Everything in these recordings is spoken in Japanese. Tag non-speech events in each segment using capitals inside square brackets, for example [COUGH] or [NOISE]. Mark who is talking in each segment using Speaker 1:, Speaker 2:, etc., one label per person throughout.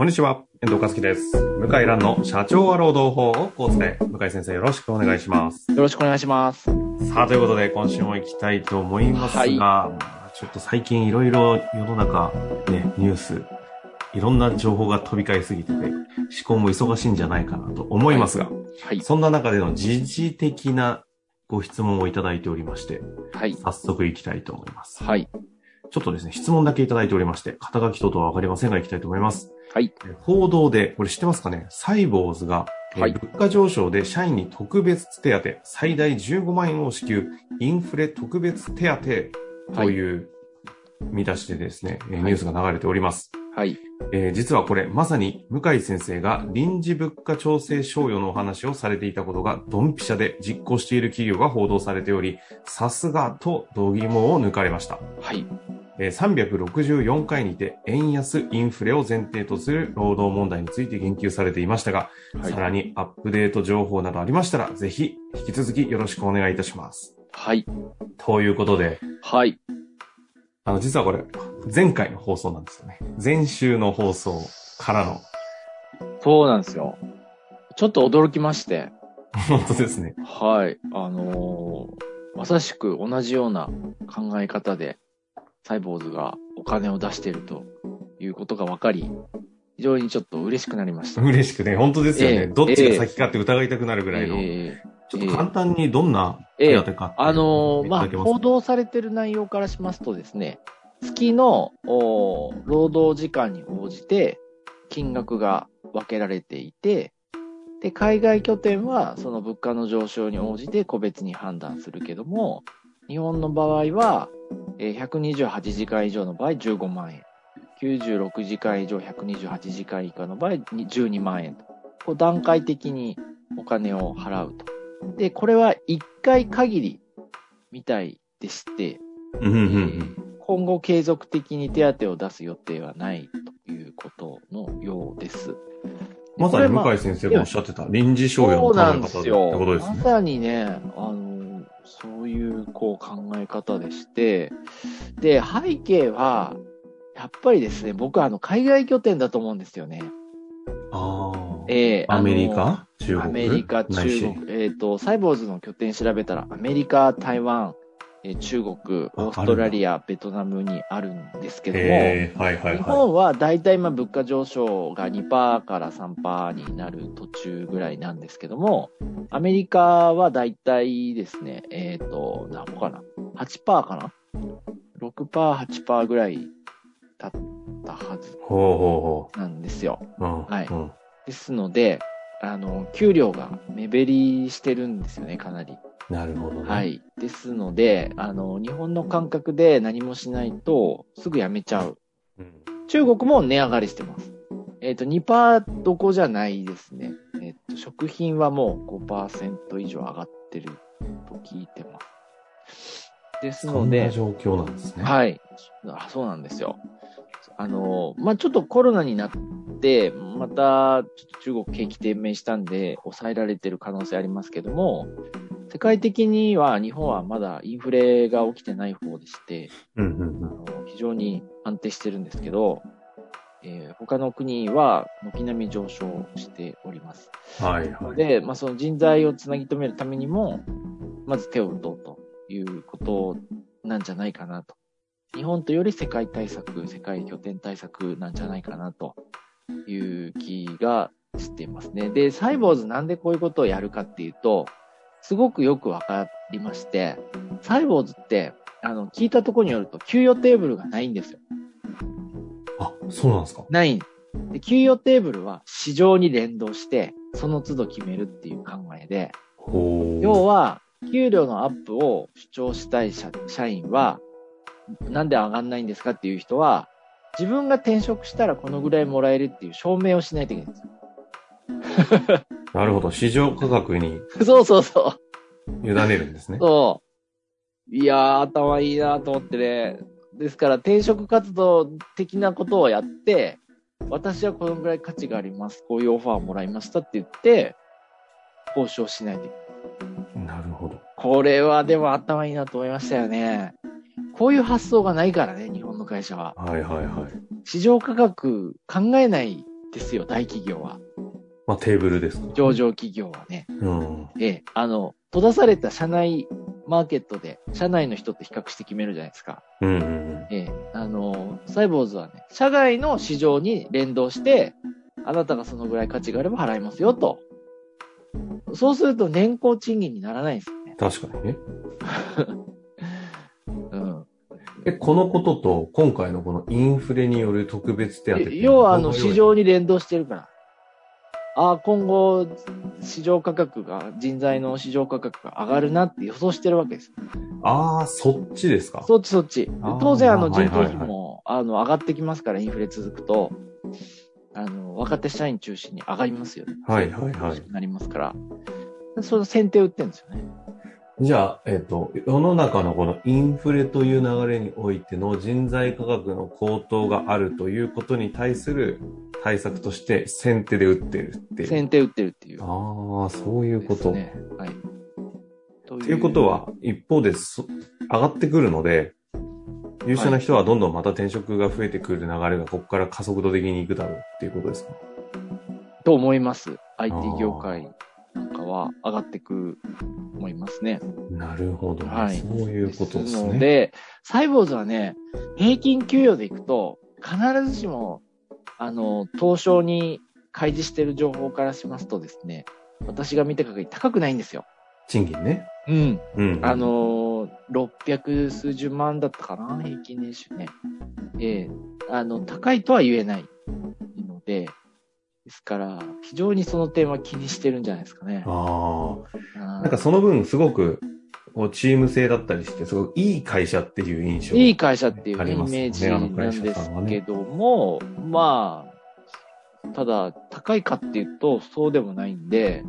Speaker 1: こんにちは、遠藤和樹です。向井蘭の社長は労働法をこう伝え、向井先生よろしくお願いします。
Speaker 2: よろしくお願いします。
Speaker 1: さあ、ということで今週も行きたいと思いますが、
Speaker 2: はい
Speaker 1: ちょっと最近いろいろ世の中、ね、ニュース、いろんな情報が飛び交いすぎてて、思考も忙しいんじゃないかなと思いますが、
Speaker 2: はい。
Speaker 1: そんな中での時事的なご質問をいただいておりまして、
Speaker 2: はい。
Speaker 1: 早速行きたいと思います。
Speaker 2: はい。
Speaker 1: ちょっとですね、質問だけいただいておりまして、肩書き等々はわかりませんが行きたいと思います。
Speaker 2: はい。
Speaker 1: 報道で、これ知ってますかね？サイボーズが、えー
Speaker 2: はい
Speaker 1: 物価上昇で社員に特別手当、最大15万円を支給、インフレ特別手当という見出しでですね、えーニュースが流れております。
Speaker 2: はい。
Speaker 1: えー実はこれ、まさに向井先生が臨時物価調整賞与のお話をされていたことがドンピシャで実行している企業が報道されており、さすがと度肝を抜かれました。
Speaker 2: はい。
Speaker 1: えー364回にて円安インフレを前提とする労働問題について言及されていましたが、
Speaker 2: はい
Speaker 1: さらにアップデート情報などありましたら、ぜひ引き続きよろしくお願いいたします。
Speaker 2: はい。
Speaker 1: ということで、
Speaker 2: はい。
Speaker 1: あの、実はこれ、前回の放送なんですよね。前週の放送からの、
Speaker 2: そうなんですよ。ちょっと驚きまして。
Speaker 1: 本当ですね。
Speaker 2: はい。あのーまさしく同じような考え方で、サイボーズがお金を出しているということが分かり、非常にちょっと嬉しくなりました。
Speaker 1: 嬉しくね、本当ですよね。
Speaker 2: ええ
Speaker 1: どっちが先かって疑いたくなるぐらいの。
Speaker 2: え
Speaker 1: ちょっと簡単にどんな手当かって
Speaker 2: あのーまあ、報道されてる内容からしますとですね、月の労働時間に応じて金額が分けられていて、で、海外拠点はその物価の上昇に応じて個別に判断するけども、日本の場合は、えー128時間以上の場合15万円、96時間以上128時間以下の場合に12万円と、こう段階的にお金を払うと。で、これは1回限りみたいでして、え
Speaker 1: ん
Speaker 2: ー今後継続的に手当を出す予定はないということのようです。
Speaker 1: まさに向井先生がおっしゃってた臨時賞与の考え方って
Speaker 2: んですよ。
Speaker 1: ことですね
Speaker 2: ま。さにね、あの、そういうこう考え方でして、で、背景は、やっぱりですね、僕はあの海外拠点だと思うんですよね。
Speaker 1: ああ。
Speaker 2: ええ
Speaker 1: アメリカ？中国？
Speaker 2: アメリカ、中国、えっ、と、サイボーズの拠点調べたら、アメリカ、台湾、えー中国、オーストラリア、ベトナムにあるんですけども、
Speaker 1: ええはいはいは
Speaker 2: 日本は大体今物価上昇が2%から3%になる途中ぐらいなんですけども、アメリカは大体ですね、えっ、と、何歩かな ?8% かな ?6%、8%ぐらいだったはずなんですよ。はい
Speaker 1: うん
Speaker 2: ですので、あの、給料が目減りしてるんですよね、かなり。
Speaker 1: なるほどね。
Speaker 2: は。い。ですので、あの、日本の感覚で何もしないと、すぐ辞めちゃう。
Speaker 1: うん
Speaker 2: 中国も値上がりしてます。えっ、と、2%どこじゃないですね。えっ、と、食品はもう5%以上上がってると聞いてます。です
Speaker 1: そ
Speaker 2: ので、
Speaker 1: んな状況なんですね。
Speaker 2: はい。あそうなんですよ。あの、まあ、ちょっとコロナになって、また、ちょっと中国景気低迷したんで、抑えられてる可能性ありますけども、世界的には日本はまだインフレが起きてない方でして、
Speaker 1: うんうん
Speaker 2: あの非常に安定してるんですけど、えー他の国は軒並み上昇しております。
Speaker 1: うん。はいはい。
Speaker 2: で、まあ、その人材をつなぎ止めるためにも、まず手を打とうということなんじゃないかなと。日本とより世界対策、世界拠点対策なんじゃないかなという気がしていますね。で、サイボーズなんでこういうことをやるかっていうと、すごくよくわかりまして、サイボーズって、あの、聞いたところによると、給与テーブルがないんですよ。
Speaker 1: あ、そうなんですか？
Speaker 2: ない。で、給与テーブルは市場に連動して、その都度決めるっていう考えで。要は、給料のアップを主張したい社社員は、なんで上がんないんですかっていう人は、自分が転職したらこのぐらいもらえるっていう証明をしないといけないんですよ。[LAUGHS]
Speaker 1: なるほど。市場価格に [LAUGHS]
Speaker 2: そうそうそう。
Speaker 1: 委ねるんですね。
Speaker 2: そう。いやー、頭いいなと思ってね。ですから、転職活動的なことをやって、私はこのぐらい価値があります。こういうオファーをもらいましたって言って、交渉しないといけない。
Speaker 1: なるほど。
Speaker 2: これはでも頭いいなと思いましたよね。こういう発想がないからね、日本の会社は。
Speaker 1: はいはいはい。
Speaker 2: 市場価格考えないですよ、大企業は。
Speaker 1: まあ、テーブルですか。
Speaker 2: 上場企業はね。
Speaker 1: うん。
Speaker 2: ええ、あの、閉ざされた社内マーケットで、社内の人と比較して決めるじゃないですか。
Speaker 1: うんうんうん。
Speaker 2: ええ、あの、サイボーズはね、社外の市場に連動して、あなたがそのぐらい価値があれば払いますよと。そうすると年功賃金にならないんですよね。
Speaker 1: 確かにね。[LAUGHS]
Speaker 2: うん。
Speaker 1: え、このことと、今回のこのインフレによる特別手当
Speaker 2: 要は、あの、市場に連動してるから。ああ、今後、市場価格が、人材の市場価格が上がるなって予想してるわけです。
Speaker 1: ああ、そっちですか。
Speaker 2: そっちそっち。当然、あの、人件費も、あの、上がってきますから、インフレ続くと、あの、若手社員中心に上がりますよね。
Speaker 1: はいはいはい。
Speaker 2: なりますから。その先手を打ってるんですよね。
Speaker 1: じゃあ、えっ、と、世の中のこのインフレという流れにおいての人材価格の高騰があるということに対する対策として先手で打ってるっていう。
Speaker 2: 先手打ってるっていう。
Speaker 1: ああ、そういうこと。
Speaker 2: ね。はい。と
Speaker 1: いうことは、一方でそ上がってくるので、優秀な人はどんどんまた転職が増えてくる流れがここから加速度的にいくだろうっていうことですか？
Speaker 2: と思います。IT 業界は上がってく思いますね。
Speaker 1: なるほど、ね
Speaker 2: はい
Speaker 1: そういうことですね。
Speaker 2: ので、サイボーズはね、平均給与でいくと、必ずしも、あの、東証に開示している情報からしますとですね、私が見た限り高くないんですよ。
Speaker 1: 賃金ね。
Speaker 2: うん。
Speaker 1: うん。
Speaker 2: あ、のー、600数十万だったかな、平均年収ね。ええあの、高いとは言えないので、ですから、非常にその点は気にしてるんじゃないですかね。
Speaker 1: ああ。
Speaker 2: な
Speaker 1: なんかその分すごく、こうチーム性だったりして、すごくいい会社っていう印象。
Speaker 2: いい会社っていうイメージなんですけども、まあ、ただ、高いかっていうと、そうでもないんで、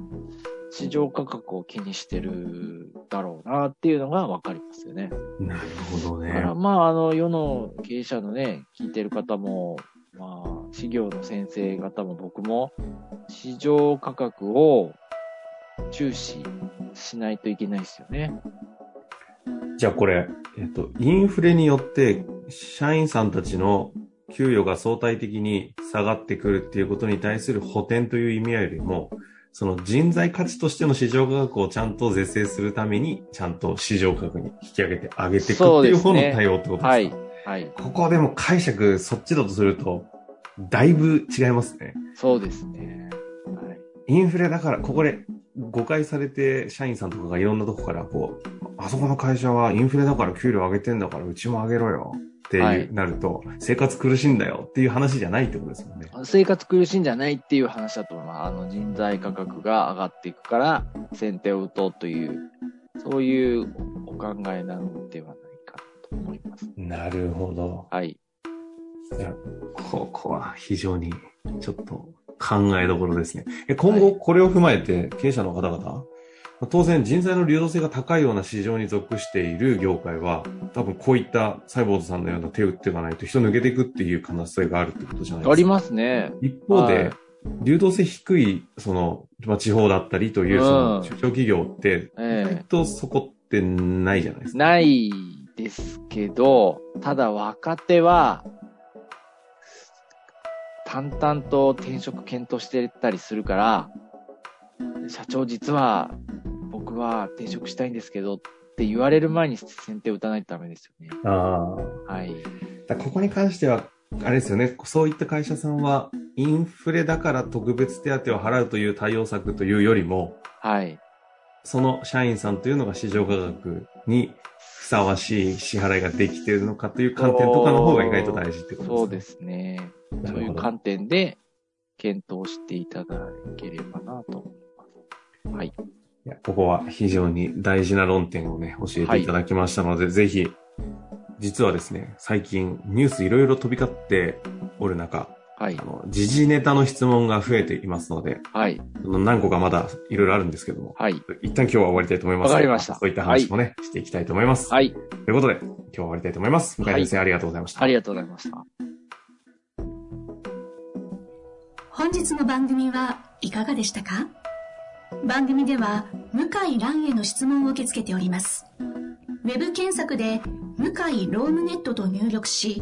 Speaker 2: 市場価格を気にしてるだろうなっていうのがわかりますよね。
Speaker 1: なるほどね
Speaker 2: だから。まあ、あの、世の経営者のね、聞いてる方も、まあ、事業の先生方も僕も、市場価格を注視しないといけないですよね。
Speaker 1: じゃあこれ、えっと、インフレによって、社員さんたちの給与が相対的に下がってくるっていうことに対する補填という意味合いよりも、その人材価値としての市場価格をちゃんと是正するために、ちゃんと市場価格に引き上げてあげていくっていう方の対応ってことですか？
Speaker 2: はい。はい。
Speaker 1: ここはでも解釈そっちだとすると、だいぶ違いますね。
Speaker 2: そうですね。はい。
Speaker 1: インフレだから、ここで誤解されて、社員さんとかがいろんなとこからこう、あそこの会社はインフレだから給料上げてんだからうちも上げろよってなると、生活苦しいんだよっていう話じゃないってことですもんね。
Speaker 2: 生活苦しいんじゃないっていう話だと思います。あの人材価格が上がっていくから先手を打とうという、そういうお考えなのではないかなと思います。
Speaker 1: なるほど。
Speaker 2: はい。
Speaker 1: いやここは非常にちょっと考えどころですね。え今後これを踏まえて経営者の方々、当然人材の流動性が高いような市場に属している業界は、多分こういったサイボーズさんのような手を打っていかないと人抜けていくっていう可能性があるってことじゃないですか。
Speaker 2: ありますね。
Speaker 1: 一方で、
Speaker 2: はい
Speaker 1: 流動性低い、その、まあ、地方だったりという、その、
Speaker 2: うん
Speaker 1: 中小企業って、意
Speaker 2: え
Speaker 1: 外とそこってないじゃないですか。
Speaker 2: えないですけど、ただ若手は、淡々と転職検討してたりするから、社長実は僕は転職したいんですけどって言われる前に先手を打たないとダメですよね。
Speaker 1: ああ。
Speaker 2: はい。
Speaker 1: だここに関しては、あれですよね、そういった会社さんは、インフレだから特別手当を払うという対応策というよりも、
Speaker 2: はい。
Speaker 1: その社員さんというのが市場価格にふさわしい支払いができているのかという観点とかの方が意外と大事ってことですね。
Speaker 2: そうですね。そういう観点で検討していただければなと思います。はい。
Speaker 1: いやここは非常に大事な論点をね、教えていただきましたので、ぜひ、実はですね、最近ニュースいろいろ飛び交っておる中、
Speaker 2: はい
Speaker 1: あ。の、時事ネタの質問が増えていますので、
Speaker 2: はい。
Speaker 1: 何個かまだいろいろあるんですけども、
Speaker 2: はい。
Speaker 1: 一旦今日は終わりたいと思います。
Speaker 2: わかりました
Speaker 1: そういった話もね、していきたいと思います。
Speaker 2: はい。
Speaker 1: ということで、今日は終わりたいと思います。向井先生、ありがとうございました。
Speaker 2: ありがとうございました。
Speaker 3: 本日の番組はいかがでしたか？番組では向井蘭への質問を受け付けております。ウェブ検索で向井ロームネットと入力し、